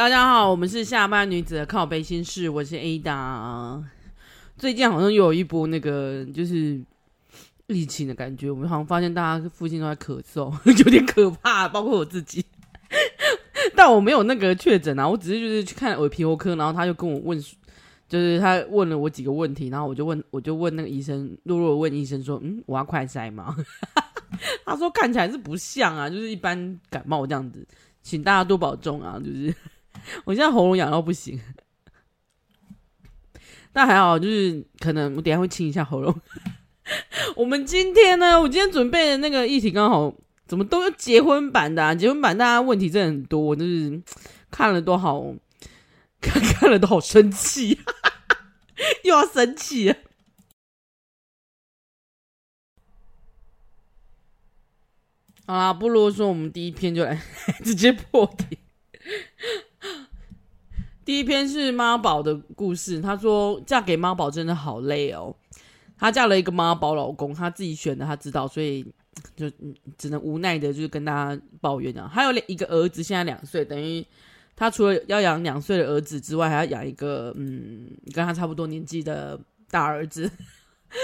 大家好，我们是下班女子的靠背心事，我是 Ada。最近好像又有一波那个就是疫情的感觉，我们好像发现大家附近都在咳嗽，有点可怕，包括我自己。但我没有那个确诊啊，我只是就是去看耳鼻喉科，然后他就跟我问，就是他问了我几个问题，然后我就问，我就问那个医生，弱弱问医生说，嗯，我要快筛吗？他说看起来是不像啊，就是一般感冒这样子。请大家多保重啊！就是我现在喉咙痒到不行，但还好，就是可能我等下会清一下喉咙。我们今天呢，我今天准备的那个议题刚好怎么都是结婚版的啊？结婚版大家问题真的很多，就是看了都好，看看了都好生气，又要生气。好啦，不啰嗦，我们第一篇就来 直接破题。第一篇是妈宝的故事。她说嫁给妈宝真的好累哦。她嫁了一个妈宝老公，她自己选的，她知道，所以就只能无奈的，就是跟大家抱怨啊。还有一个儿子，现在两岁，等于她除了要养两岁的儿子之外，还要养一个嗯跟他差不多年纪的大儿子。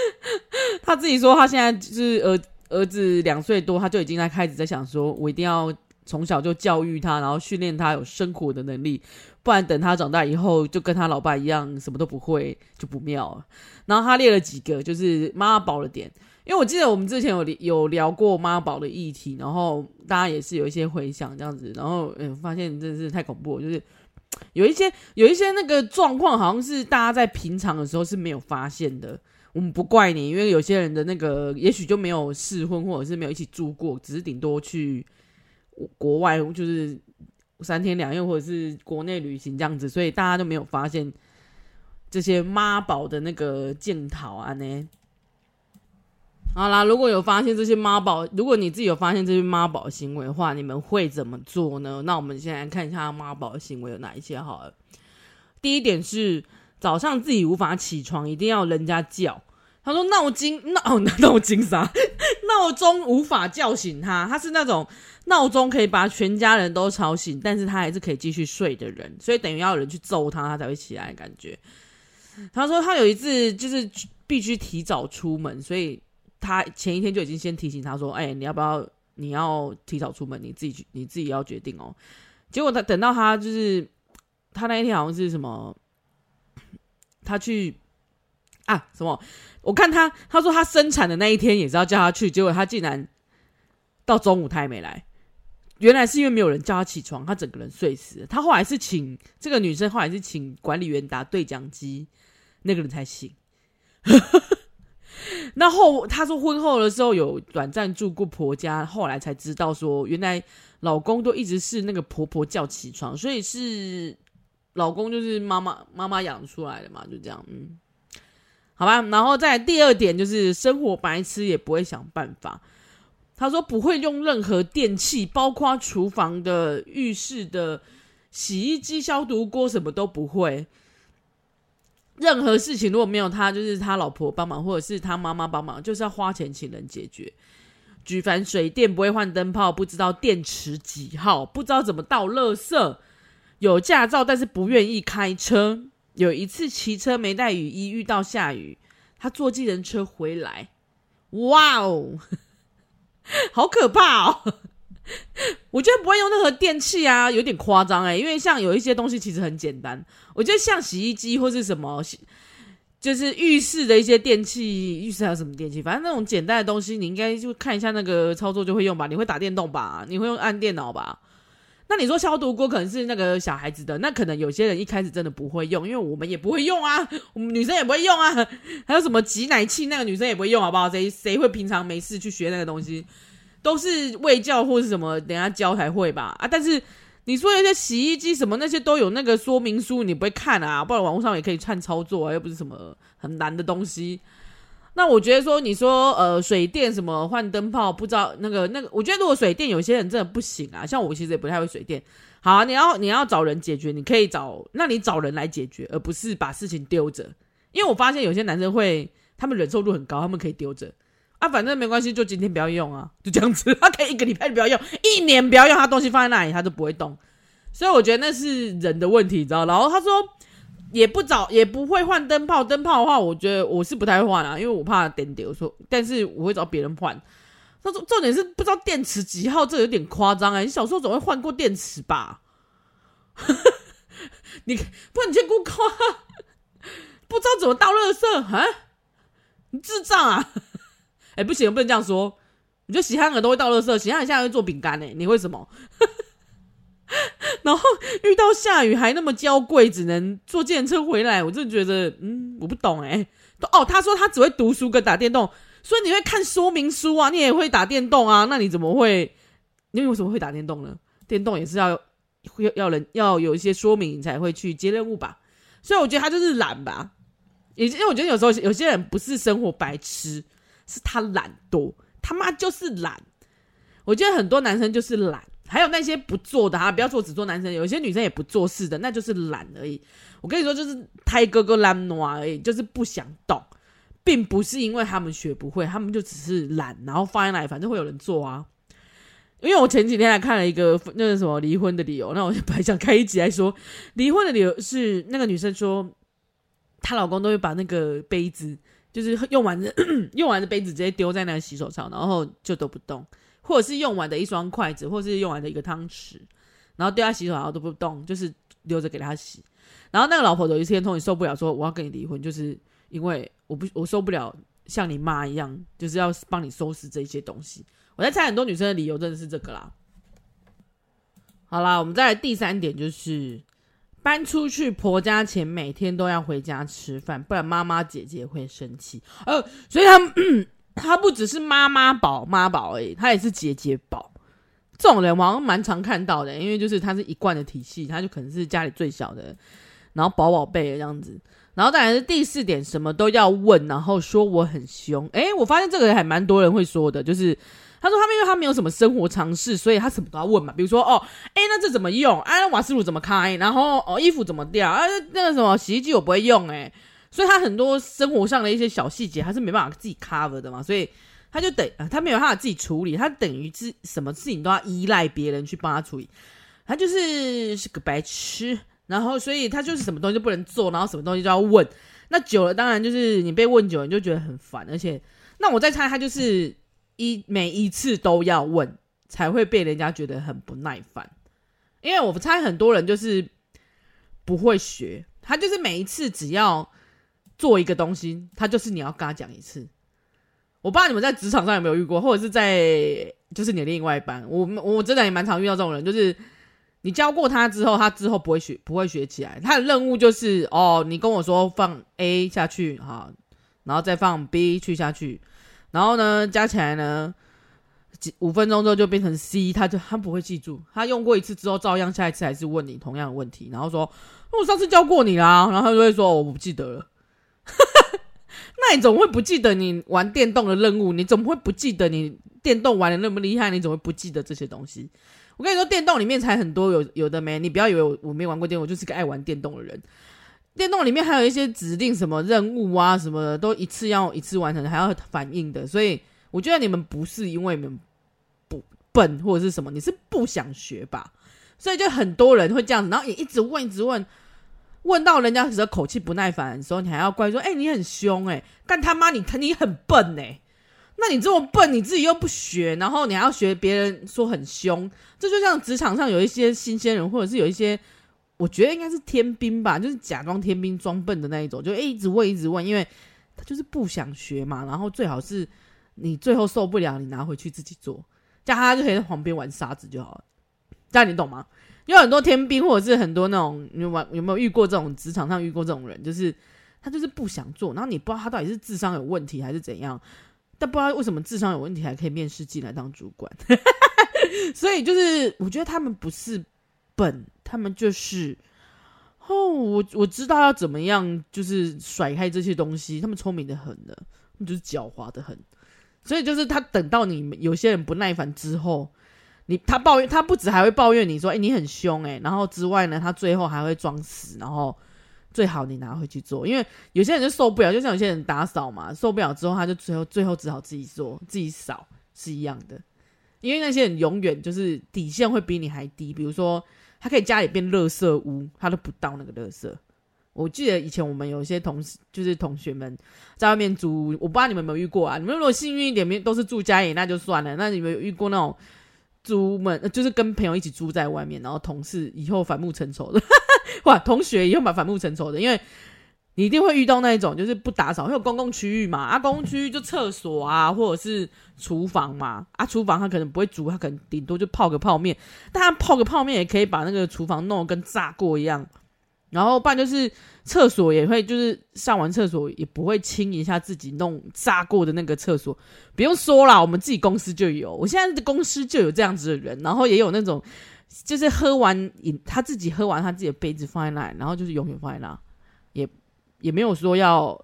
她自己说，她现在就是儿。儿子两岁多，他就已经在开始在想说，我一定要从小就教育他，然后训练他有生活的能力，不然等他长大以后就跟他老爸一样什么都不会，就不妙了。然后他列了几个就是妈宝的点，因为我记得我们之前有有聊过妈宝的议题，然后大家也是有一些回想这样子，然后嗯，发现真的是太恐怖，就是有一些有一些那个状况，好像是大家在平常的时候是没有发现的。我们不怪你，因为有些人的那个也许就没有试婚，或者是没有一起住过，只是顶多去国外，就是三天两夜，或者是国内旅行这样子，所以大家都没有发现这些妈宝的那个镜头啊呢。好啦，如果有发现这些妈宝，如果你自己有发现这些妈宝行为的话，你们会怎么做呢？那我们先来看一下妈宝行为有哪一些好了。第一点是早上自己无法起床，一定要人家叫。他说闹钟闹闹钟啥？闹钟无法叫醒他，他是那种闹钟可以把全家人都吵醒，但是他还是可以继续睡的人，所以等于要有人去揍他，他才会起来感觉。他说他有一次就是必须提早出门，所以他前一天就已经先提醒他说：“哎、你要不要？你要提早出门，你自己去，你自己要决定哦。”结果他等到他就是他那一天好像是什么，他去。啊，什么？我看他，他说他生产的那一天也是要叫他去，结果他竟然到中午他也没来。原来是因为没有人叫他起床，他整个人睡死了。他后来是请这个女生，后来是请管理员打对讲机，那个人才醒。那后他说婚后的时候有短暂住过婆家，后来才知道说原来老公都一直是那个婆婆叫起床，所以是老公就是妈妈妈妈养出来的嘛，就这样，嗯。好吧，然后再第二点就是生活白痴也不会想办法。他说不会用任何电器，包括厨房的、浴室的、洗衣机、消毒锅，什么都不会。任何事情如果没有他，就是他老婆帮忙，或者是他妈妈帮忙，就是要花钱请人解决。举凡水电不会换灯泡，不知道电池几号，不知道怎么倒垃圾，有驾照但是不愿意开车。有一次骑车没带雨衣，遇到下雨，他坐计程车回来，哇哦，好可怕哦！我觉得不会用任何电器啊，有点夸张哎，因为像有一些东西其实很简单，我觉得像洗衣机或是什么，就是浴室的一些电器，浴室还有什么电器，反正那种简单的东西，你应该就看一下那个操作就会用吧？你会打电动吧？你会用按电脑吧？那你说消毒锅可能是那个小孩子的，那可能有些人一开始真的不会用，因为我们也不会用啊，我们女生也不会用啊。还有什么挤奶器，那个女生也不会用，好不好？谁谁会平常没事去学那个东西？都是卫教或是什么，等下教才会吧？啊，但是你说有些洗衣机什么那些都有那个说明书，你不会看啊？不然网络上也可以串操作啊，又不是什么很难的东西。那我觉得说，你说呃，水电什么换灯泡，不知道那个那个，我觉得如果水电有些人真的不行啊，像我其实也不太会水电。好，你要你要找人解决，你可以找，那你找人来解决，而不是把事情丢着。因为我发现有些男生会，他们忍受度很高，他们可以丢着啊，反正没关系，就今天不要用啊，就这样子，他可以一个礼拜不要用，一年不要用，他东西放在那里，他都不会动。所以我觉得那是人的问题，你知道？然后他说也不找也不会换灯泡，灯泡的话，我觉得我是不太会换啊，因为我怕点掉。我说，但是我会找别人换。他说重点是不知道电池几号，这有点夸张哎！你小时候总会换过电池吧？你不然你先给我夸，不知道怎么倒垃圾啊？你智障啊！哎、不行，不能这样说。你就喜憨儿都会倒垃圾，喜憨儿现在会做饼干呢？你为什么？然后遇到下雨还那么娇贵，只能坐电车回来，我就觉得，嗯，我不懂哎。哦，他说他只会读书跟打电动，所以你会看说明书啊，你也会打电动啊？那你怎么会？你为什么会打电动呢？电动也是要要要人要有一些说明你才会去接任务吧？所以我觉得他就是懒吧。也因为我觉得有时候有些人不是生活白痴，是他懒惰，他妈就是懒。我觉得很多男生就是懒。还有那些不做的哈，不要说只做男生，有些女生也不做事的，那就是懒而已。我跟你说，就是胎哥哥懒惰而已，就是不想动，并不是因为他们学不会，他们就只是懒，然后放在那里，反正会有人做啊。因为我前几天还看了一个那个什么离婚的理由，那我就本来想开一集来说离婚的理由是那个女生说，她老公都会把那个杯子，就是用完的 用完的杯子直接丢在那个洗手槽，然后就都不动。或者是用完的一双筷子，或者是用完的一个汤匙，然后丢在洗手槽都不动，就是留着给他洗。然后那个老婆有一天终于受不了，说我要跟你离婚，就是因为我不我受不了像你妈一样，就是要帮你收拾这些东西。我在猜很多女生的理由真的是这个啦。好啦，我们再来第三点，就是搬出去婆家前每天都要回家吃饭，不然妈妈姐姐会生气。呃，所以他们。他不只是妈妈宝妈宝而已，他也是姐姐宝。这种人我好像蛮常看到的，因为就是他是一贯的体系，他就可能是家里最小的，然后宝宝贝这样子。然后当然是第四点，什么都要问，然后说我很凶。诶，我发现这个还蛮多人会说的，就是他说他因为他没有什么生活常识，所以他什么都要问嘛。比如说哦，诶，那这怎么用？啊，瓦斯炉怎么开？然后哦，衣服怎么掉？啊，那个什么洗衣机我不会用，诶。所以他很多生活上的一些小细节，他是没办法自己 cover 的嘛，所以他就等他没有办法自己处理，他等于是什么事情都要依赖别人去帮他处理，他就是是个白痴，然后所以他就是什么东西都不能做，然后什么东西都要问，那久了当然就是你被问久了你就觉得很烦，而且那我再猜他就是一每一次都要问，才会被人家觉得很不耐烦，因为我猜很多人就是不会学，他就是每一次只要。做一个东西，他就是你要跟他讲一次。我不知道你们在职场上有没有遇过，或者是在就是你的另外一半。我我真的也蛮常遇到这种人，就是你教过他之后，他之后不会学，不会学起来。他的任务就是哦，你跟我说放 A 下去哈，然后再放 B 去下去，然后呢加起来呢几五分钟之后就变成 C，他就他不会记住。他用过一次之后，照样下一次还是问你同样的问题，然后说我上次教过你啦，然后他就会说我不记得了。哈 哈那你怎么会不记得你玩电动的任务？你怎么会不记得你电动玩的那么厉害？你怎么会不记得这些东西？我跟你说，电动里面才很多有有的没。你不要以为我我没玩过电动，我就是个爱玩电动的人。电动里面还有一些指定什么任务啊什么的，都一次要一次完成，还要反应的。所以我觉得你们不是因为你们不笨或者是什么，你是不想学吧？所以就很多人会这样子，然后也一直问，一直问。问到人家的时候口气不耐烦的时候，你还要怪说：“哎、你很凶哎、干他妈你你很笨哎、那你这么笨，你自己又不学，然后你还要学别人说很凶，这就像职场上有一些新鲜人，或者是有一些，我觉得应该是天兵吧，就是假装天兵装笨的那一种，就、欸、一直问一直问，因为他就是不想学嘛。然后最好是你最后受不了，你拿回去自己做，这样他就可以在旁边玩沙子就好了。这样你懂吗？”有很多天兵，或者是很多那种，你有有没有遇过这种职场上遇过这种人？就是他就是不想做，然后你不知道他到底是智商有问题还是怎样，但不知道为什么智商有问题还可以面试进来当主管。所以就是我觉得他们不是笨，他们就是哦，我我知道要怎么样，就是甩开这些东西。他们聪明的很的，他们就是狡猾的很。所以就是他等到你有些人不耐烦之后。你他抱怨，他不止还会抱怨你说，哎、你很凶哎、然后之外呢，他最后还会装死，然后最好你拿回去做，因为有些人就受不了，就像有些人打扫嘛，受不了之后他就最后最后只好自己做，自己扫是一样的，因为那些人永远就是底线会比你还低，比如说他可以家里变垃圾屋，他都不倒那个垃圾。我记得以前我们有些同事，就是同学们在外面租，我不知道你们有没有遇过啊？你们如果幸运一点，都是住家里，那就算了。那你们有遇过那种租门，就是跟朋友一起租在外面，然后同事以后反目成仇的，哇，同学以后蛮反目成仇的，因为你一定会遇到那一种，就是不打扫，会有公共区域嘛，啊，公共区域就厕所啊，或者是厨房嘛，啊，厨房他可能不会煮，他可能顶多就泡个泡面，但他泡个泡面也可以把那个厨房弄得跟炸过一样。然后，不然就是厕所也会，就是上完厕所也不会清一下自己弄炸过的那个厕所。不用说啦，我们自己公司就有，我现在的公司就有这样子的人。然后也有那种，就是喝完饮，他自己喝完他自己的杯子放在那，然后就是永远放在那，也也没有说要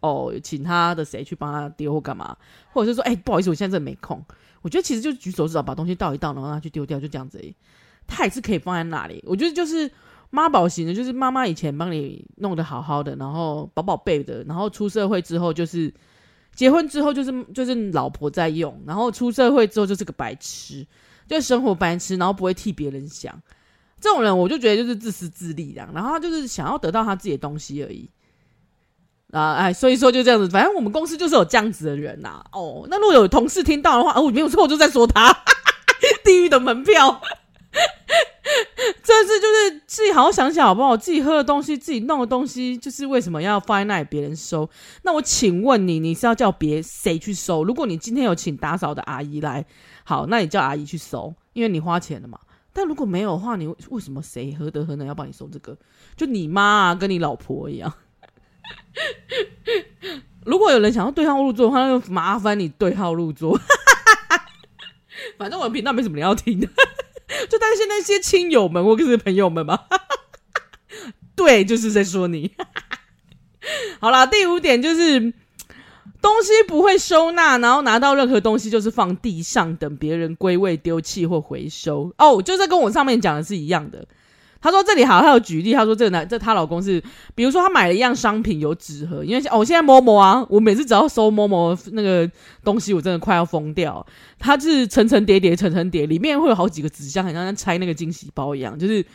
哦，请他的谁去帮他丢或干嘛，或者是说，哎，不好意思，我现在真的没空。我觉得其实就举手之劳，把东西倒一倒，然后让他去丢掉，就这样子而已。他也是可以放在那里。我觉得就是。妈宝型的，就是妈妈以前帮你弄得好好的，然后宝宝贝的，然后出社会之后就是结婚之后就是就是老婆在用，然后出社会之后就是个白痴，就生活白痴，然后不会替别人想。这种人我就觉得就是自私自利的，然后他就是想要得到他自己的东西而已。啊，哎，所以说就这样子，反正我们公司就是有这样子的人呐、哦，那如果有同事听到的话，哦，没有错，我就在说他 地狱的门票。这次就是自己好好想想好不好？自己喝的东西，自己弄的东西，就是为什么要放在那里别人收？那我请问你，你是要叫别谁去收？如果你今天有请打扫的阿姨来，好，那你叫阿姨去收，因为你花钱了嘛。但如果没有的话，你为什么谁何德何能要帮你收这个？就你妈啊，跟你老婆一样。如果有人想要对号入座的话，那就麻烦你对号入座。反正我的频道没什么人要听的。就担心那些亲友们或者是朋友们嘛，对，就是在说你。好啦，第五点就是东西不会收纳，然后拿到任何东西就是放地上等别人归位丢弃或回收。哦，就是跟我上面讲的是一样的。他说这里好，他有举例，他说这个男这她老公是，比如说他买了一样商品有纸盒，因为哦现在 Momo 啊，我每次只要收 Momo 那个东西，我真的快要疯掉。它是层层叠叠，层层叠，里面会有好几个纸箱，很像在拆那个惊喜包一样，就是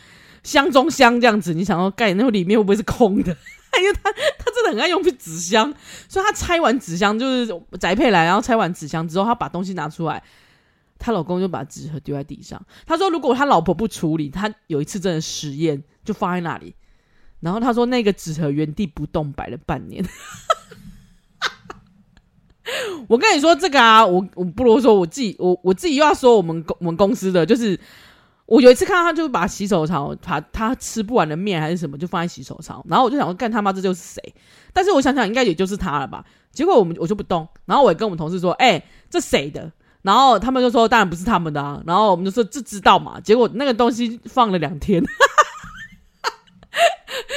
箱中箱这样子。你想要盖，那里面会不会是空的？因为他他真的很爱用纸箱，所以他拆完纸箱就是宅配来，然后拆完纸箱之后，他把东西拿出来。她老公就把纸盒丢在地上。他说：“如果他老婆不处理，他有一次真的实验，就放在那里。然后他说，那个纸盒原地不动摆了半年。我跟你说这个啊，我我不如说我自己，我我自己又要说我们公我们公司的，就是我有一次看到他，就把洗手槽把他吃不完的面还是什么，就放在洗手槽。然后我就想说，干他妈这就是谁？但是我想想，应该也就是他了吧。结果我们我就不动。然后我也跟我们同事说：，哎、这谁的？”然后他们就说：“当然不是他们的啊。”然后我们就说：“这知道嘛？”结果那个东西放了两天。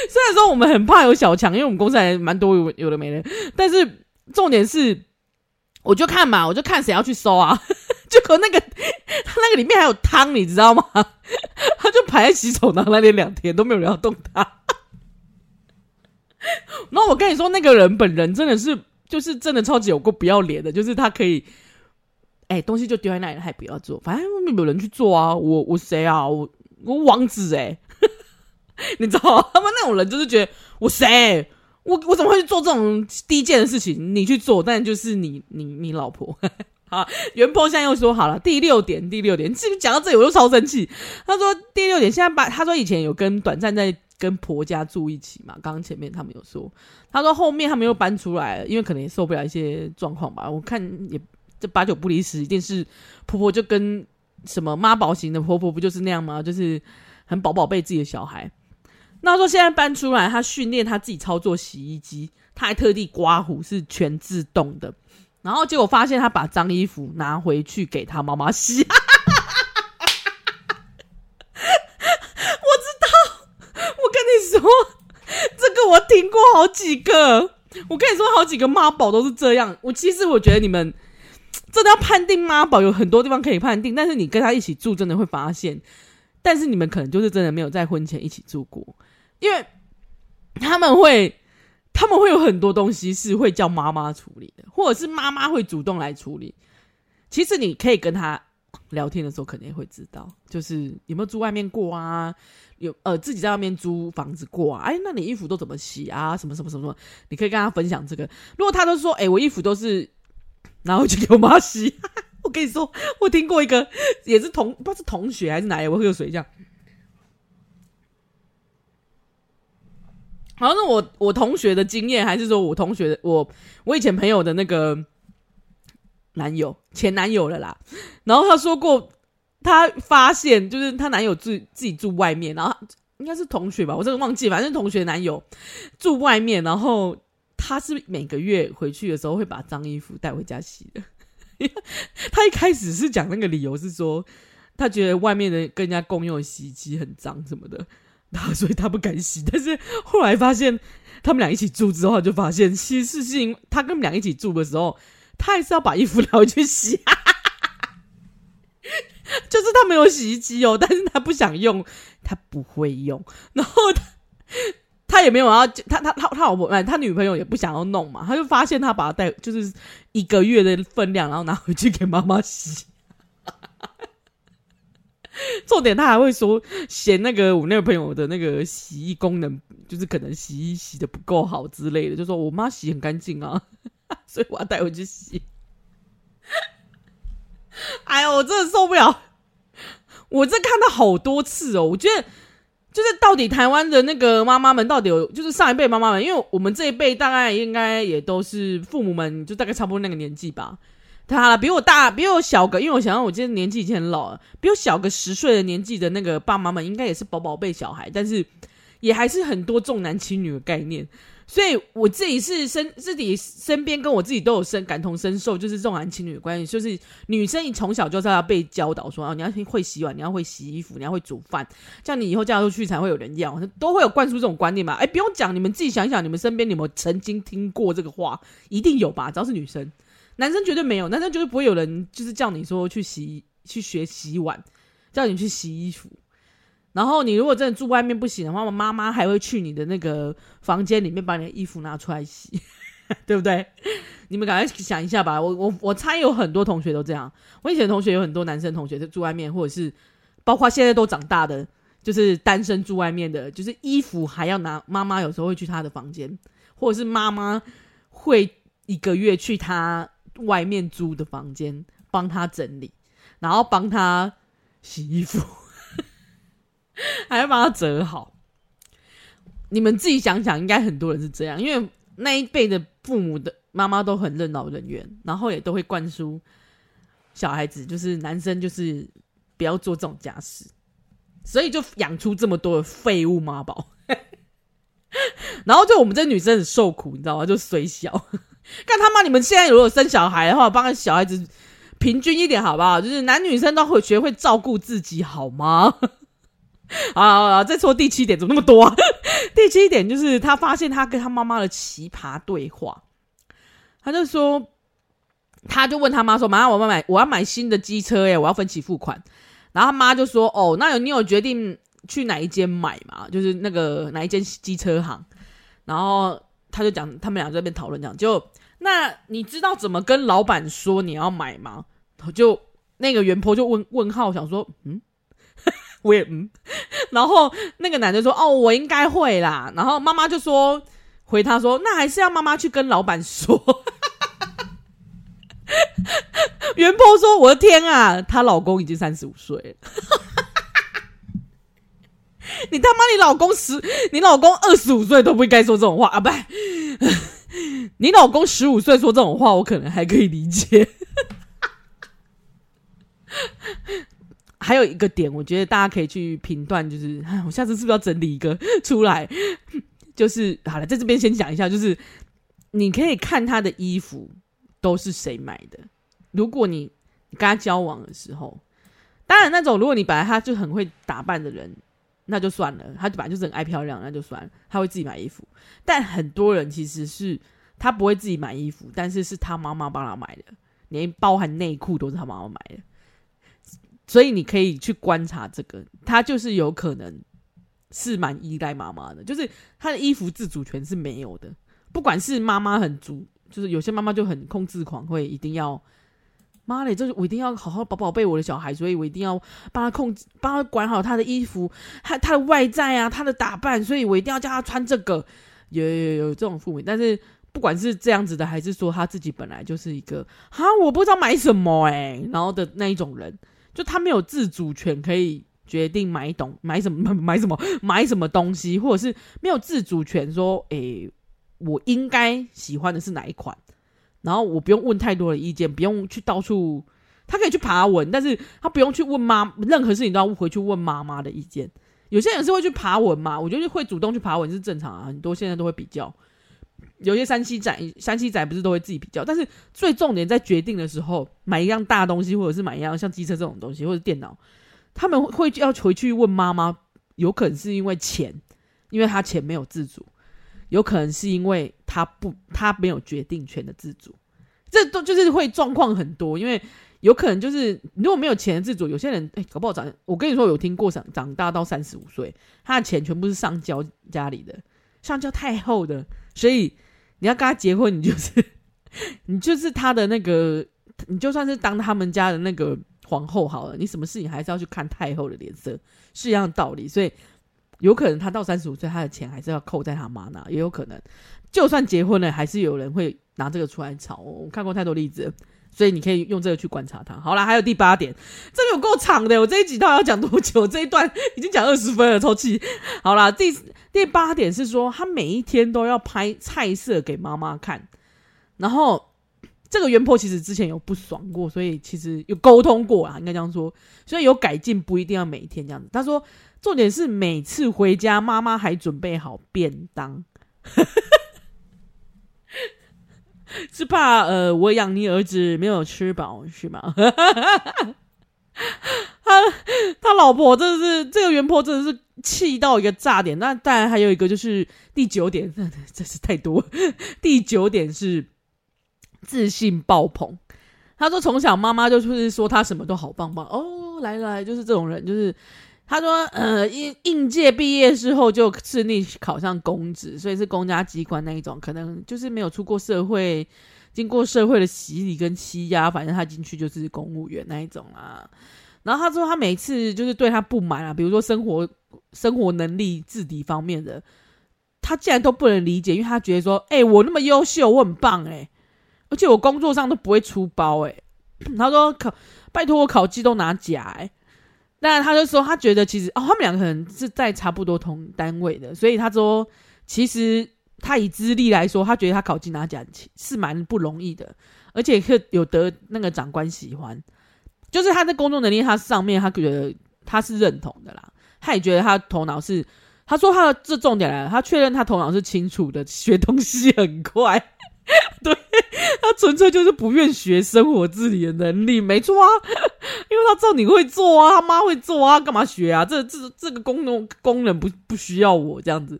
虽然说我们很怕有小强，因为我们公司还蛮多有有的没的，但是重点是，我就看嘛，我就看谁要去收啊。结果那个他那个里面还有汤，你知道吗？他就排在洗手槽那里两天都没有人要动它。然后我跟你说，那个人本人真的是，就是真的超级有够不要脸的，就是他可以。哎、东西就丢在那里，还不要做，反正没有人去做啊。我我谁啊？我我王子哎、你知道他们那种人就是觉得我谁？我我怎么会去做这种低贱的事情？你去做，但就是你你你老婆。好，原 po 现在又说好了，第六点，第六点，其实讲到这里我就超生气。他说第六点，现在把他说以前有跟短暂在跟婆家住一起嘛，刚刚前面他们有说，他说后面他们又搬出来，因为可能也受不了一些状况吧。我看也。八九不离十，一定是婆婆就跟什么妈宝型的婆婆不就是那样吗？就是很宝宝贝自己的小孩。那说现在搬出来，他训练他自己操作洗衣机，他还特地刮胡是全自动的。然后结果发现他把脏衣服拿回去给他妈妈洗。我知道，我跟你说，这个我听过好几个。我跟你说，好几个妈宝都是这样。我其实我觉得你们。真的要判定妈宝，有很多地方可以判定，但是你跟他一起住，真的会发现。但是你们可能就是真的没有在婚前一起住过，因为他们会，他们会有很多东西是会叫妈妈处理的，或者是妈妈会主动来处理。其实你可以跟他聊天的时候，可能也会知道，就是有没有住外面过啊？有呃，自己在外面租房子过啊？哎，那你衣服都怎么洗啊？什么什么什么什么？你可以跟他分享这个。如果他都说，哎，我衣服都是然后去给我妈洗。我跟你说，我听过一个，也是同不知道是同学还是哪里，我喝水这样。好像是我我同学的经验，还是说我同学的我我以前朋友的那个男友前男友了啦。然后他说过，他发现就是他男友住自己住外面，然后应该是同学吧，我真的忘记，反正同学男友住外面，然后他是每个月回去的时候会把脏衣服带回家洗的。他一开始是讲那个理由是说，他觉得外面的跟人家共用洗衣机很脏什么的，然后所以他不敢洗。但是后来发现他们俩一起住之后，就发现其实是因为他跟我们俩一起住的时候，他还是要把衣服拿回去洗。就是他没有洗衣机哦，但是他不想用，他不会用，然后他。他也没有要，他他他他老婆，他女朋友也不想要弄嘛，他就发现他把他带，就是一个月的分量，然后拿回去给妈妈洗。重点他还会说嫌那个我那个朋友的那个洗衣功能，就是可能洗衣洗的不够好之类的，就说我妈洗很干净啊，所以我要带回去洗。哎呦，我真的受不了！我这看到好多次哦，我觉得。就是到底台湾的那个妈妈们到底有，就是上一辈妈妈们，因为我们这一辈大概应该也都是父母们，就大概差不多那个年纪吧。他比我大，比我小个，因为我想想，我今天年纪已经很老了，比我小个十岁的年纪的那个爸妈们，应该也是宝宝辈小孩，但是也还是很多重男轻女的概念。所以我自己是身自己身边跟我自己都有深感同身受，就是重男轻女的关系，就是女生你从小就是要被教导说啊，你要会洗碗，你要会洗衣服，你要会煮饭，这样你以后嫁出去才会有人要，都会有灌输这种观念嘛。哎，不用讲，你们自己想一想，你们身边有没有曾经听过这个话？一定有吧？只要是女生，男生绝对没有，男生绝对不会有人就是叫你说去洗去学洗碗，叫你去洗衣服。然后你如果真的住外面不行的话，妈妈还会去你的那个房间里面把你的衣服拿出来洗，对不对？你们赶快想一下吧。我我我猜有很多同学都这样。我以前同学有很多男生同学就住外面，或者是包括现在都长大的，就是单身住外面的，就是衣服还要拿妈妈有时候会去他的房间，或者是妈妈会一个月去他外面租的房间帮他整理，然后帮他洗衣服。还要把它折好，你们自己想想，应该很多人是这样，因为那一辈的父母的妈妈都很任劳任怨，然后也都会灌输小孩子，就是男生就是不要做这种家事，所以就养出这么多的废物妈宝。然后就我们这女生很受苦，你知道吗？就衰小，干他妈！你们现在如果生小孩的话，帮小孩子平均一点好不好？就是男女生都会学会照顾自己，好吗？啊，再说第七点，怎么那么多啊？第七点就是他发现他跟他妈妈的奇葩对话。他就说，他就问他妈说：“妈，我要买，我要买新的机车耶，我要分期付款。”然后他妈就说：“哦，那有你有决定去哪一间买吗？就是那个哪一间机车行？”然后他就讲，他们俩在那边讨论讲，就那你知道怎么跟老板说你要买吗？就那个原坡就问问号，想说嗯。我也嗯，然后那个男的说：“哦，我应该会啦。”然后妈妈就说：“回他说，那还是要妈妈去跟老板说。”袁波说：“我的天啊，她老公已经三十五岁了。”你他妈，你老公十，你老公二十五岁都不应该说这种话啊！不，你老公十五岁说这种话，我可能还可以理解。还有一个点，我觉得大家可以去评断，就是我下次是不是要整理一个 出来？就是好了，在这边先讲一下，就是你可以看他的衣服都是谁买的。如果你跟他交往的时候，当然那种如果你本来他就很会打扮的人，那就算了，他本来就是很爱漂亮，那就算了，他会自己买衣服。但很多人其实是他不会自己买衣服，但是是他妈妈帮他买的，连包含内裤都是他妈妈买的。所以你可以去观察这个，他就是有可能是蛮依赖妈妈的，就是他的衣服自主权是没有的。不管是妈妈很足，就是有些妈妈就很控制狂，会一定要妈嘞，这是我一定要好好宝宝贝我的小孩，所以我一定要帮他控制，帮他管好他的衣服，他他的外在啊，他的打扮，所以我一定要叫他穿这个。有有有这种父母，但是不管是这样子的，还是说他自己本来就是一个哈，我不知道买什么哎、然后的那一种人，就他没有自主权，可以决定买懂 买什么 买什么买什么东西，或者是没有自主权说，诶、我应该喜欢的是哪一款。然后我不用问太多的意见，不用去到处，他可以去爬文，但是他不用去问妈，任何事情都要回去问妈妈的意见。有些人是会去爬文嘛，我觉得会主动去爬文是正常啊，很多现在都会比较。有些山西仔，山西仔不是都会自己比较，但是最重点在决定的时候，买一样大东西，或者是买一样像机车这种东西，或者电脑，他们会要回去问妈妈，有可能是因为钱，因为他钱没有自主。有可能是因为他不，他没有决定权的自主，这都就是会状况很多。因为有可能就是如果没有钱的自主，有些人哎、搞不好长，我跟你说，有听过长长大到三十五岁，他的钱全部是上交家里的，上交太后的，所以你要跟他结婚，你就是 你就是他的那个，你就算是当他们家的那个皇后好了，你什么事情还是要去看太后的脸色，是一样的道理，所以。有可能他到三十五岁，他的钱还是要扣在他妈那，也有可能，就算结婚了，还是有人会拿这个出来炒。我看过太多例子，所以你可以用这个去观察他。好啦，还有第八点，这个有够长的，我这一集到底要讲多久？这一段已经讲二十分了，抽气。好啦，第第八点是说，他每一天都要拍菜色给妈妈看，然后这个原婆其实之前有不爽过，所以其实有沟通过啊，应该这样说，所以有改进，不一定要每一天这样子。他说。重点是每次回家，妈妈还准备好便当，是怕呃我养你儿子没有吃饱是吗？他他老婆真的是这个原 PO 真的是气到一个炸点。那当然还有一个就是第九点，真是太多。第九点是自信爆棚。他说从小妈妈就是说他什么都好棒棒哦，来来就是这种人就是。他说：“呃，应应届毕业之后就顺利考上公职，所以是公家机关那一种，可能就是没有出过社会，经过社会的洗礼跟欺压，反正他进去就是公务员那一种啊。然后他说他每次就是对他不满啊，比如说生活 生活能力自理方面的，他竟然都不能理解，因为他觉得说，哎、我那么优秀，我很棒，哎，而且我工作上都不会出包，哎，他说考，拜托我考绩都拿甲，哎。”但他就说，他觉得其实哦，他们两个可能是在差不多同单位的，所以他说，其实他以资历来说，他觉得他考进拿奖是蛮不容易的，而且可有得那个长官喜欢，就是他的工作能力，他上面他觉得他是认同的啦，他也觉得他头脑是，他说他的这重点来了，他确认他头脑是清楚的，学东西很快。对，他纯粹就是不愿学生活自理的能力，没错啊，因为他知道你会做啊，他妈会做啊，干嘛学啊？这这这个功能功能不不需要我这样子。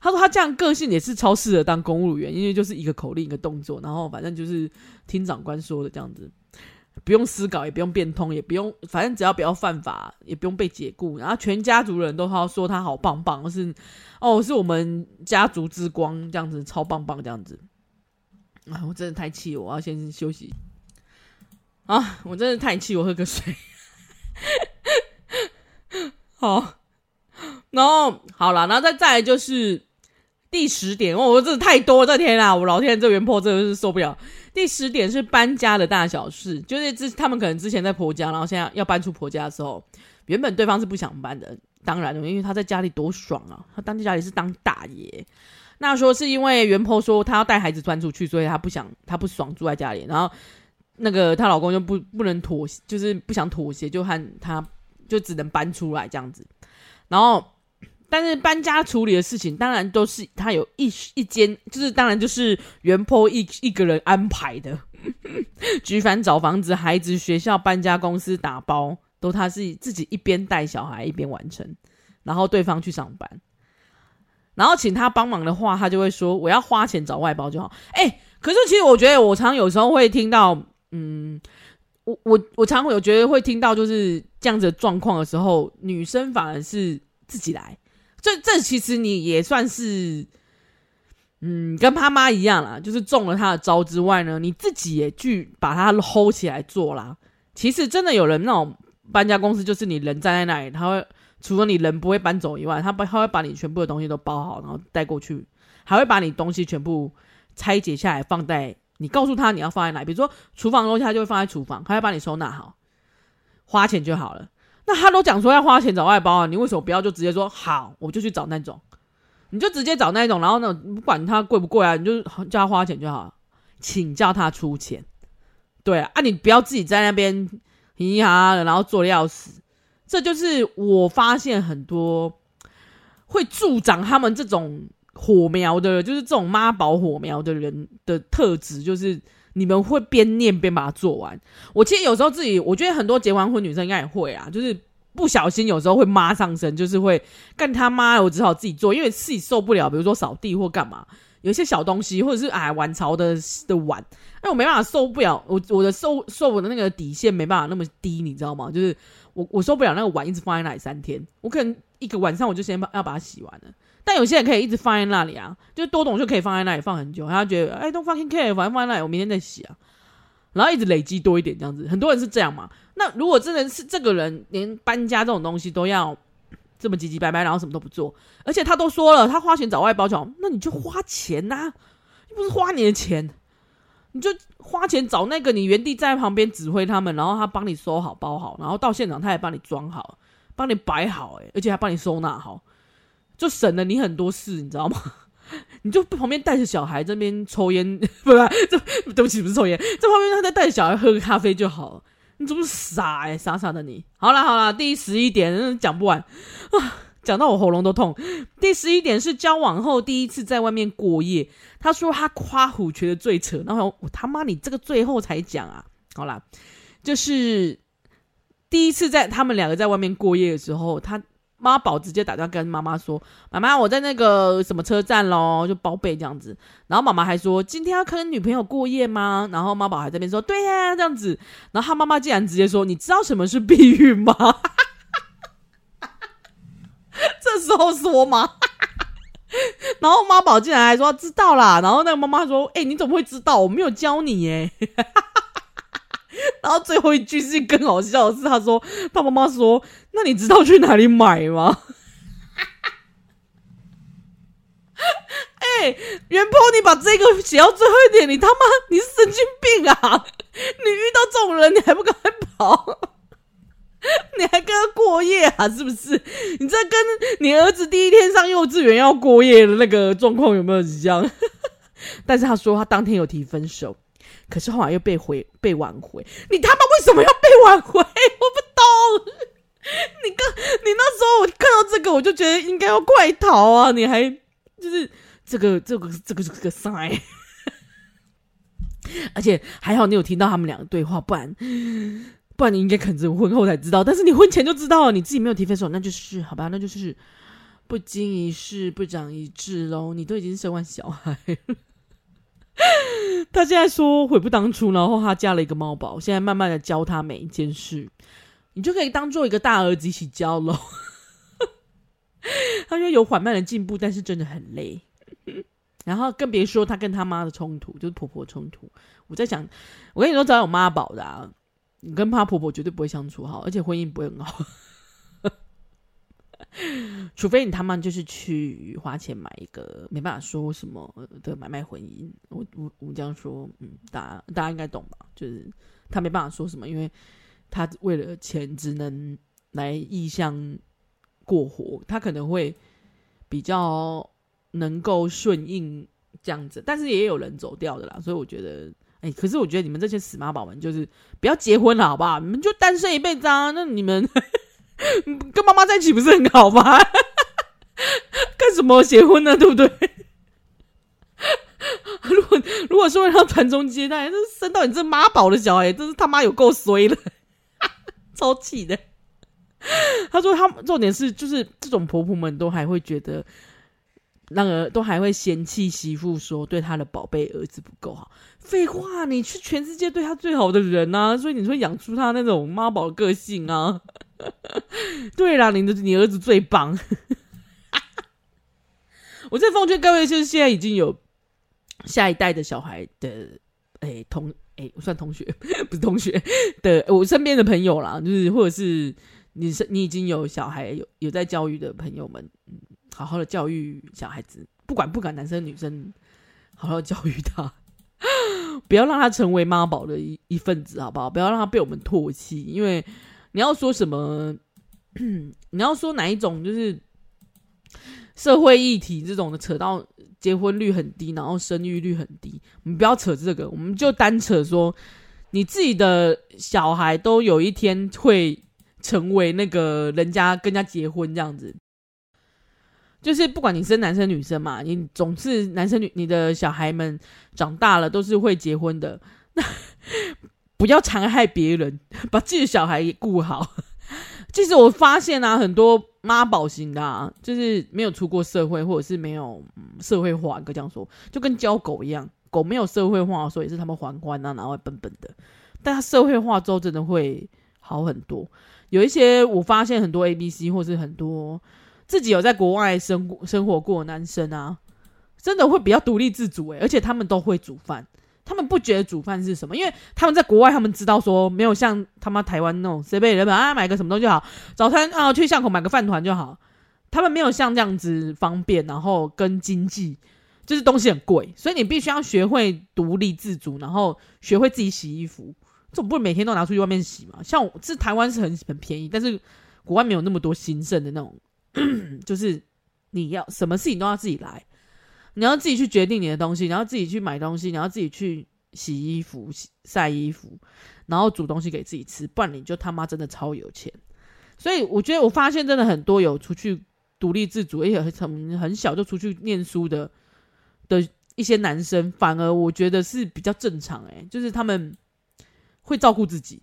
他说他这样个性也是超适合当公务员，因为就是一个口令一个动作，然后反正就是听长官说的这样子，不用思考，也不用变通，也不用，反正只要不要犯法，也不用被解雇，然后全家族人都好说他好棒棒，是哦，是我们家族之光这样子，超棒棒这样子。啊！我真的太气，我要先休息。啊！我真的太气，我喝个水。好，然后好了，然后再再来就是第十点哦，我真的太多，这天啊，我老天，这原 PO 真的是受不了。第十点是搬家的大小事，就是之他们可能之前在婆家，然后现在要搬出婆家的时候，原本对方是不想搬的，当然了，因为他在家里多爽啊，他当地家里是当大爷。那说是因为原 PO 说他要带孩子搬出去，所以他不想，他不爽住在家里。然后那个她老公就不不能妥协，就是不想妥协，就和他就只能搬出来这样子。然后，但是搬家处理的事情，当然都是他有一一间，就是当然就是原 PO 一一个人安排的。举凡找房子、孩子、学校、搬家公司打包，都他是自己一边带小孩一边完成，然后对方去上班。然后请他帮忙的话，他就会说我要花钱找外包就好。哎，可是其实我觉得我常有时候会听到，嗯，我我我常会有觉得会听到就是这样子的状况的时候，女生反而是自己来。这这其实你也算是，嗯，跟他妈一样啦，就是中了他的招之外呢，你自己也去把他 hold 起来做啦。其实真的有人那种搬家公司，就是你人站在那里，他会除了你人不会搬走以外，他把他会把你全部的东西都包好，然后带过去，还会把你东西全部拆解下来放在你告诉他你要放在哪，比如说厨房东西，他就会放在厨房，他会把你收纳好，花钱就好了。那他都讲说要花钱找外包啊，你为什么不要就直接说好，我就去找那种？你就直接找那种，然后呢，不管他贵不贵啊，你就叫他花钱就好了，请叫他出钱。对啊，你不要自己在那边嘻嘻哈哈的，然后做的要死。这就是我发现很多会助长他们这种火苗的，就是这种妈宝火苗的人的特质，就是你们会边念边把它做完。我其实有时候自己，我觉得很多结完婚女生应该也会啊，就是。不小心有时候会妈上身，就是会干他妈，我只好自己做，因为自己受不了。比如说扫地或干嘛，有一些小东西，或者是哎碗槽的的碗，哎我没办法受不了，我我的受受我的那个底线没办法那么低，你知道吗？就是我我受不了那个碗一直放在那里三天，我可能一个晚上我就先把要把它洗完了。但有些人可以一直放在那里啊，就多懂就可以放在那里放很久，他觉得哎 don't fucking care，反正放在那里，我明天再洗啊。然后一直累积多一点这样子，很多人是这样嘛。那如果真的是这个人连搬家这种东西都要这么唧唧歪歪，然后什么都不做，而且他都说了他花钱找外包就，那你就花钱呐、又不是花你的钱，你就花钱找那个你原地在旁边指挥他们，然后他帮你收好包好，然后到现场他也帮你装好，帮你摆好，诶，而且还帮你收纳好，就省了你很多事，你知道吗？你就旁边带着小孩这边抽烟，不是，这对不起，不是抽烟，这旁边他在带小孩喝咖啡就好了。你怎么傻哎、傻傻的你。好了好了，第十一点讲不完啊，讲到我喉咙都痛。第十一点是交往后第一次在外面过夜，他说他夸虎觉得最扯，然后我他妈你这个最后才讲啊。好啦，就是第一次在他们两个在外面过夜的时候，他。妈宝直接打电话跟妈妈说：“妈妈，我在那个什么车站咯，就报备这样子。”然后妈妈还说：“今天要跟女朋友过夜吗？”然后妈宝还在那边说：“对呀、啊，这样子。”然后他妈妈竟然直接说：“你知道什么是避孕吗？” 这时候说吗？然后妈宝竟然还说：“知道啦。”然后那个妈妈说：“哎、你怎么会知道？我没有教你耶。”然后最后一句是更好笑的是，他说他妈妈说：“那你知道去哪里买吗？”哎、欸，元波，你把这个写到最后一点，你他妈你是神经病啊！你遇到这种人，你还不赶快跑？你还跟他过夜啊？是不是？你这跟你儿子第一天上幼稚园要过夜的那个状况有没有一样？但是他说他当天有提分手。可是后来又被回被挽回，你他妈为什么要被挽回？我不懂。你 刚你那时候我看到这个，我就觉得应该要快逃啊！你还就是这个这个这个这个 sign，而且还好你有听到他们两个对话，不然不然你应该可能婚后才知道，但是你婚前就知道了，你自己没有提分手，那就是好吧，那就是不经一事不长一智喽。你都已经生完小孩了。他现在说悔不当初，然后他嫁了一个猫宝，现在慢慢的教他每一件事，你就可以当做一个大儿子一起教喽。他说有缓慢的进步，但是真的很累。然后更别说他跟他妈的冲突，就是婆婆冲突。我在想，我跟你说，只要有妈宝的啊，你跟他婆婆绝对不会相处好，而且婚姻不会很好。除非你他妈就是去花钱买一个没办法说什么的买卖婚姻，我我我这样说，嗯，大家大家应该懂吧？就是他没办法说什么，因为他为了钱只能来异乡过活，他可能会比较能够顺应这样子，但是也有人走掉的啦，所以我觉得，哎、可是我觉得你们这些死妈宝们就是不要结婚了，好不好？你们就单身一辈子啊，那你们。跟妈妈在一起不是很好吗？干什么结婚呢？对不对？如果如果说要传宗接代，这生到你这妈宝的小孩，真是他妈有够衰了，超气的。他说他重点是，就是这种婆婆们都还会觉得，那个都还会嫌弃媳妇说对他的宝贝儿子不够好。废话，你是全世界对他最好的人啊，所以你会养出他那种妈宝个性啊。对啦，你的你儿子最棒。我在奉劝各位，就是现在已经有下一代的小孩的，哎、同哎、欸，算同学 不是同学的，我身边的朋友啦，就是或者是你是你已经有小孩有有在教育的朋友们，好好的教育小孩子，不管不管男生女生，好好教育他，不要让他成为妈宝的一一份子，好不好？不要让他被我们唾弃，因为你要说什么，你要说哪一种，就是。社会议题这种的扯到结婚率很低，然后生育率很低，我们不要扯这个，我们就单扯说，你自己的小孩都有一天会成为那个人家跟人家结婚这样子，就是不管你生男生女生嘛，你总是男生女，你的小孩们长大了都是会结婚的，那 不要残害别人，把自己的小孩也顾好。其实我发现啊，很多妈宝型的啊，就是没有出过社会，或者是没有、社会化，应该这样说，就跟教狗一样，狗没有社会化，所以是他们皇冠啊，然后笨笨的。但他社会化之后，真的会好很多。有一些我发现很多 A、B、C，或是很多自己有在国外生生活过男生啊，真的会比较独立自主诶，而且他们都会煮饭。他们不觉得煮饭是什么，因为他们在国外，他们知道说没有像他妈台湾那种随便人们啊买个什么东西好，早餐啊去巷口买个饭团就好，他们没有像这样子方便，然后跟经济就是东西很贵，所以你必须要学会独立自主，然后学会自己洗衣服，总不能每天都拿出去外面洗嘛。像我这台湾是很很便宜，但是国外没有那么多兴盛的那种，就是你要什么事情都要自己来。你要自己去决定你的东西，你要自己去买东西，你要自己去洗衣服、洗晒衣服，然后煮东西给自己吃，不然你就他妈真的超有钱。所以我觉得我发现真的很多有出去独立自主，而且很很小就出去念书的的一些男生，反而我觉得是比较正常。诶，就是他们会照顾自己，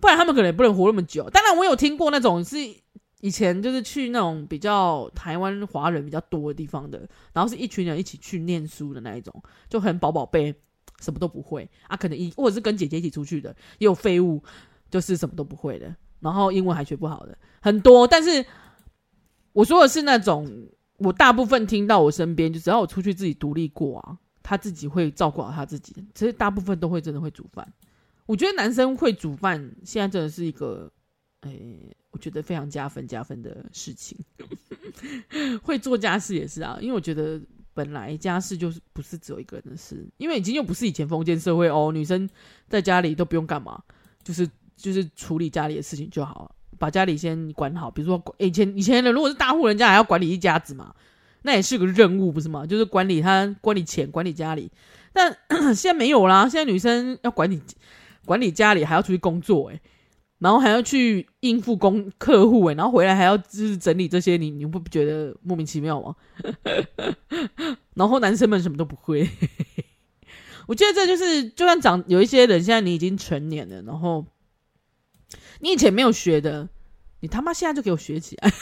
不然他们可能也不能活那么久。当然，我有听过那种是。以前就是去那种比较台湾华人比较多的地方的，然后是一群人一起去念书的那一种，就很宝宝贝，什么都不会啊，可能一或者是跟姐姐一起出去的，也有废物，就是什么都不会的，然后英文还学不好的很多。但是我说的是那种，我大部分听到我身边，就只要我出去自己独立过啊，他自己会照顾好他自己，其实大部分都会真的会煮饭。我觉得男生会煮饭，现在真的是一个，诶、欸。我觉得非常加分加分的事情，会做家事也是啊，因为我觉得本来家事就是不是只有一个人的事，因为已经又不是以前封建社会哦，女生在家里都不用干嘛，就是就是处理家里的事情就好，把家里先管好。比如说以前以前的如果是大户人家还要管理一家子嘛，那也是个任务不是吗？就是管理他管理钱管理家里，但 现在没有啦，现在女生要管理管理家里还要出去工作诶。然后还要去应付公客户诶，然后回来还要就是整理这些，你你不觉得莫名其妙吗？然后男生们什么都不会，我觉得这就是就算长有一些人现在你已经成年了，然后你以前没有学的，你他妈现在就给我学起来。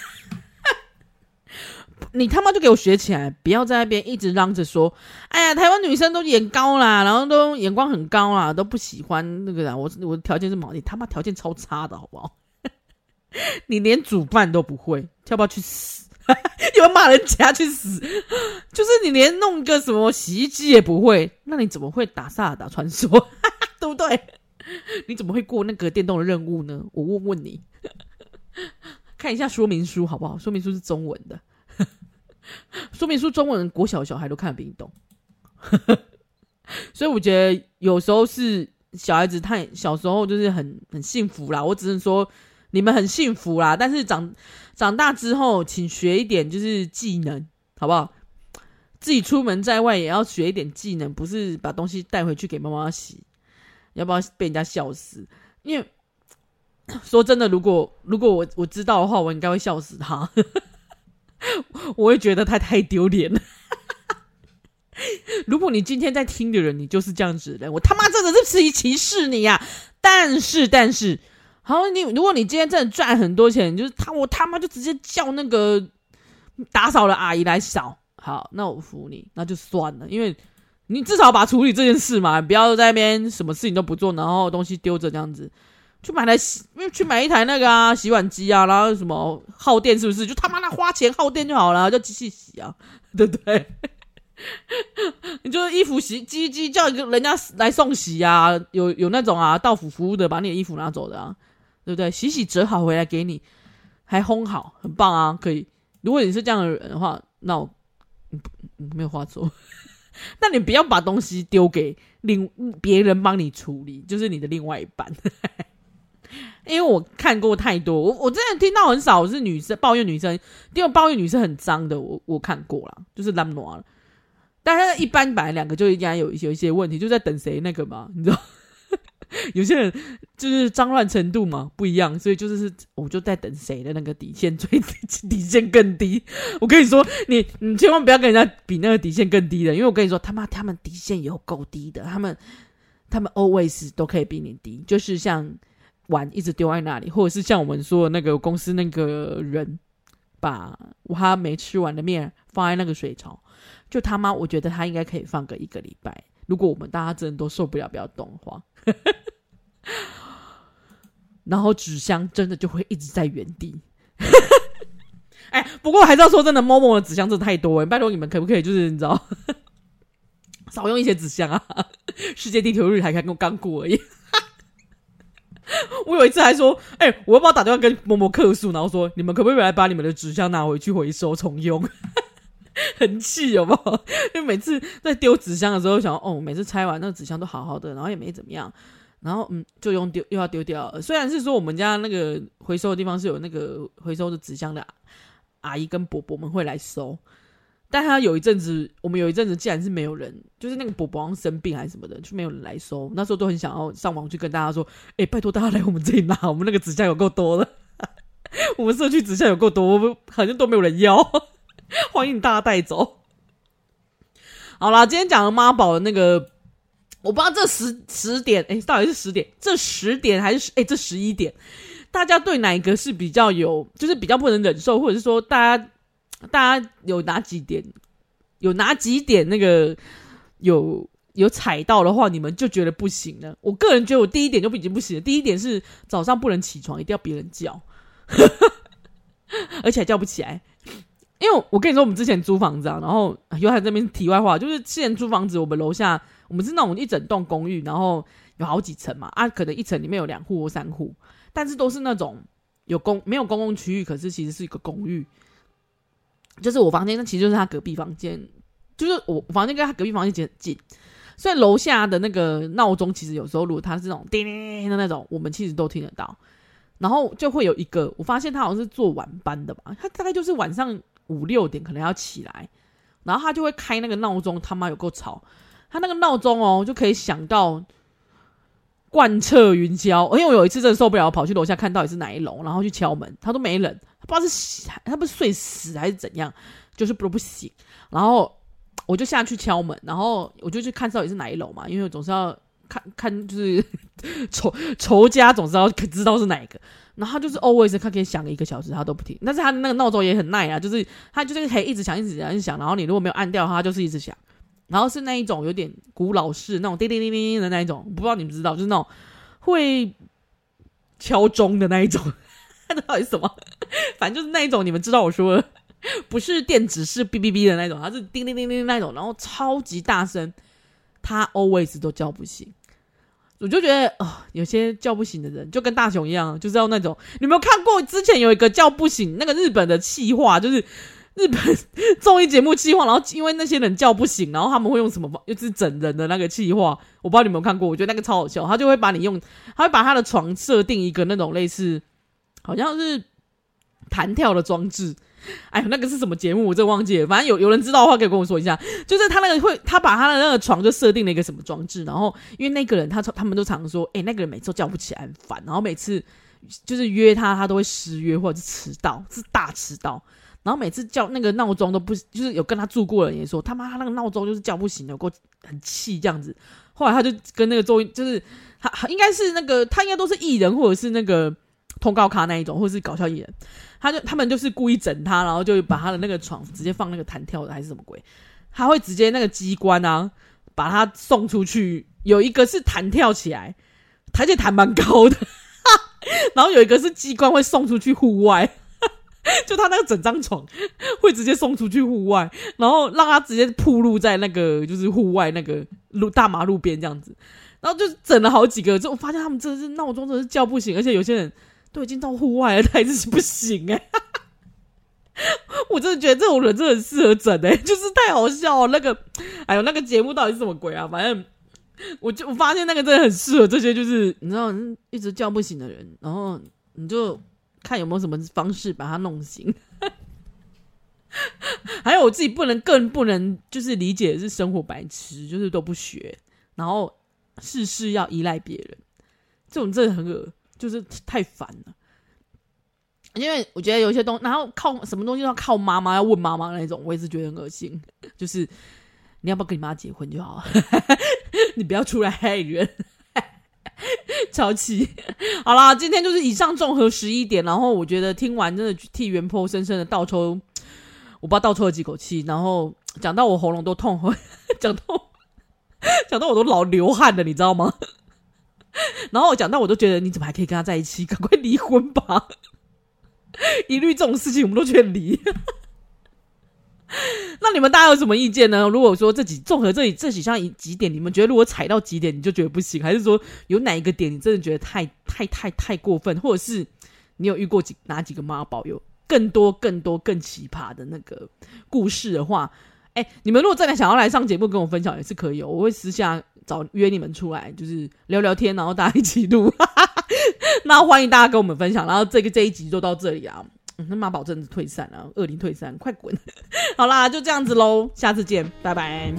你他妈就给我学起来！不要在那边一直嚷着说：“哎呀，台湾女生都眼高啦，然后都眼光很高啦，都不喜欢那个人。我我条件是毛，你他妈条件超差的好不好？你连煮饭都不会，要不要去死？又要骂人家去死？就是你连弄个什么洗衣机也不会，那你怎么会打萨尔达传说？对不对？你怎么会过那个电动的任务呢？我问问你，看一下说明书好不好？说明书是中文的。” 说明书中文，国小小孩都看得比你懂，所以我觉得有时候是小孩子太小时候就是很很幸福啦。我只能说你们很幸福啦，但是长长大之后，请学一点就是技能，好不好？自己出门在外也要学一点技能，不是把东西带回去给妈妈洗，要不要被人家笑死？因为 说真的，如果如果我我知道的话，我应该会笑死他。我会觉得他太丢脸了。如果你今天在听的人，你就是这样子的人，我他妈真的是歧歧视你呀！但是，但是，好，你如果你今天真的赚很多钱，就是他，我他妈就直接叫那个打扫的阿姨来扫。好，那我服你，那就算了，因为你至少把处理这件事嘛，不要在那边什么事情都不做，然后东西丢着这样子。去买来洗，去买一台那个啊洗碗机啊，然后什么耗电是不是？就他妈的花钱耗电就好了，叫机器洗啊，对不对？你就是衣服洗机机叫一个人家来送洗啊，有有那种啊，到府服务的把你的衣服拿走的啊，对不对？洗洗折好回来给你，还烘好，很棒啊，可以。如果你是这样的人的话，那我没有话说。那你不要把东西丢给另别人帮你处理，就是你的另外一半。因为我看过太多，我我真的听到很少是女生抱怨女生，因为抱怨女生很脏的，我我看过了，就是烂挪了。但是一般本来两个就应该有有一些问题，就在等谁那个嘛，你知道？有些人就是脏乱程度嘛不一样，所以就是我就在等谁的那个底线最底 底线更低。我跟你说，你你千万不要跟人家比那个底线更低的，因为我跟你说，他妈他们底线有够低的，他们他们 always 都可以比你低，就是像碗一直丢在那里，或者是像我们说的那个公司那个人把他没吃完的面放在那个水槽，就他妈我觉得他应该可以放个一个礼拜。如果我们大家真的都受不了，不要动的话。然后纸箱真的就会一直在原地。哎，不过还是要说真的，Momo 的纸箱真的太多了，拜托你们可不可以就是你知道，少用一些纸箱啊？世界地球日还刚刚过而已。我有一次还说，哎，我要不要打电话跟 Momo 客诉，然后说你们可不可以来把你们的纸箱拿回去回收重用？很气，有没有？因为每次在丢纸箱的时候，想哦，每次拆完那个纸箱都好好的，然后也没怎么样，然后嗯，就用丢又要丢掉。虽然是说我们家那个回收的地方是有那个回收的纸箱的阿姨跟伯伯们会来收，但他有一阵子，我们有一阵子竟然是没有人，就是那个伯伯生病还是什么的，就没有人来收。那时候都很想要上网去跟大家说，哎，拜托大家来我们这里拿，我们那个纸箱有够多了，我们社区纸箱有够多，我们好像都没有人要。欢迎大家带走。好啦，今天讲的妈宝的那个，我不知道这十十点，哎，到底是十点？这十点还是哎，这十一点？大家对哪一个是比较有，就是比较不能忍受，或者是说，大家大家有哪几点，有哪几点那个有有踩到的话，你们就觉得不行呢？我个人觉得，我第一点就已经不行了。第一点是早上不能起床，一定要别人叫，而且还叫不起来。因为我跟你说，我们之前租房子啊，然后又还在这边题外话，就是之前租房子，我们楼下我们是那种一整栋公寓，然后有好几层嘛，啊，可能一层里面有两户或三户，但是都是那种有公没有公共区域，可是其实是一个公寓，就是我房间，那其实就是他隔壁房间，就是我房间跟他隔壁房间很近，所以楼下的那个闹钟，其实有时候如果它是那种叮叮叮的那种，我们其实都听得到，然后就会有一个，我发现他好像是做晚班的吧，他大概就是晚上。五六点可能要起来，然后他就会开那个闹钟，他妈有够吵！他那个闹钟哦，就可以响到贯彻云霄。因为我有一次真的受不了，跑去楼下看到底是哪一楼，然后去敲门，他都没人，他不知道是他不是睡死还是怎样，就是不不醒。然后我就下去敲门，然后我就去看到底是哪一楼嘛，因为我总是要看看，就是 仇仇家总是要知道是哪一个。然后他就是 always 他可以响一个小时，他都不停。但是他的那个闹钟也很耐啊，就是他就是可以一直响，一直响，一直响。然后你如果没有按掉，他就是一直响。然后是那一种有点古老式那种叮叮叮叮的那一种，不知道你们知道，就是那种会敲钟的那一种。那到底什么？反正就是那一种，你们知道我说的，不是电子式哔哔哔的那种，它是叮叮叮叮那种，然后超级大声，他 always 都叫不醒。我就觉得哦，有些叫不醒的人就跟大雄一样，就是要那种。你有没有看过之前有一个叫不醒那个日本的气话，就是日本综艺节目企划，然后因为那些人叫不醒，然后他们会用什么方，就是整人的那个企划。我不知道你有没有看过，我觉得那个超好笑。他就会把你用，他会把他的床设定一个那种类似，好像是弹跳的装置。哎，那个是什么节目？我真忘记了。反正有有人知道的话，可以跟我说一下。就是他那个会，他把他的那个床就设定了一个什么装置，然后因为那个人他他们都常说，哎，那个人每次都叫不起来，很烦。然后每次就是约他，他都会失约或者是迟到，是大迟到。然后每次叫那个闹钟都不，就是有跟他住过的人也说，他妈他那个闹钟就是叫不醒，有够很气这样子。后来他就跟那个周，就是他应该是那个他应该都是艺人或者是那个通告卡那一种，或者是搞笑艺人。他就他们就是故意整他，然后就把他的那个床直接放那个弹跳的还是什么鬼？他会直接那个机关啊，把他送出去。有一个是弹跳起来，而且弹蛮高的，然后有一个是机关会送出去户外。就他那个整张床会直接送出去户外，然后让他直接铺路在那个就是户外那个路大马路边这样子，然后就整了好几个，就我发现他们真的是闹钟真的是叫不醒，而且有些人都已经到户外了，他还是不醒哎、欸，我真的觉得这种人真的很适合整哎、就是太好笑了那个，哎呦那个节目到底是什么鬼啊？反正我就我发现那个真的很适合这些就是你知道一直叫不醒的人，然后你就。看有没有什么方式把他弄醒，还有我自己不能更不能就是理解的是生活白痴，就是都不学，然后事事要依赖别人，这种真的很恶，就是太烦了。因为我觉得有些东，然后靠什么东西都要靠妈妈，要问妈妈那种，我也是觉得很恶心。就是你要不要跟你妈结婚就好，你不要出来害人。超气！好啦，今天就是以上综合十一点，然后我觉得听完真的替原 po 深深的倒抽，我不知道倒抽了几口气，然后讲到我喉咙都痛，讲到讲到我都老流汗了，你知道吗？然后我讲到我都觉得你怎么还可以跟他在一起？赶快离婚吧！一律这种事情我们都劝离。那你们大家有什么意见呢？如果说这几综合这里这几项几点，你们觉得如果踩到几点你就觉得不行，还是说有哪一个点你真的觉得太太太太过分，或者是你有遇过几哪几个妈宝有更多更多更奇葩的那个故事的话，哎、你们如果真的想要来上节目跟我分享也是可以哦，我会私下找约你们出来，就是聊聊天，然后大家一起录。那欢迎大家跟我们分享，然后这个这一集就到这里啊。那妈宝真的退散了，恶灵退散，快滚！好啦，就这样子喽，下次见，拜拜。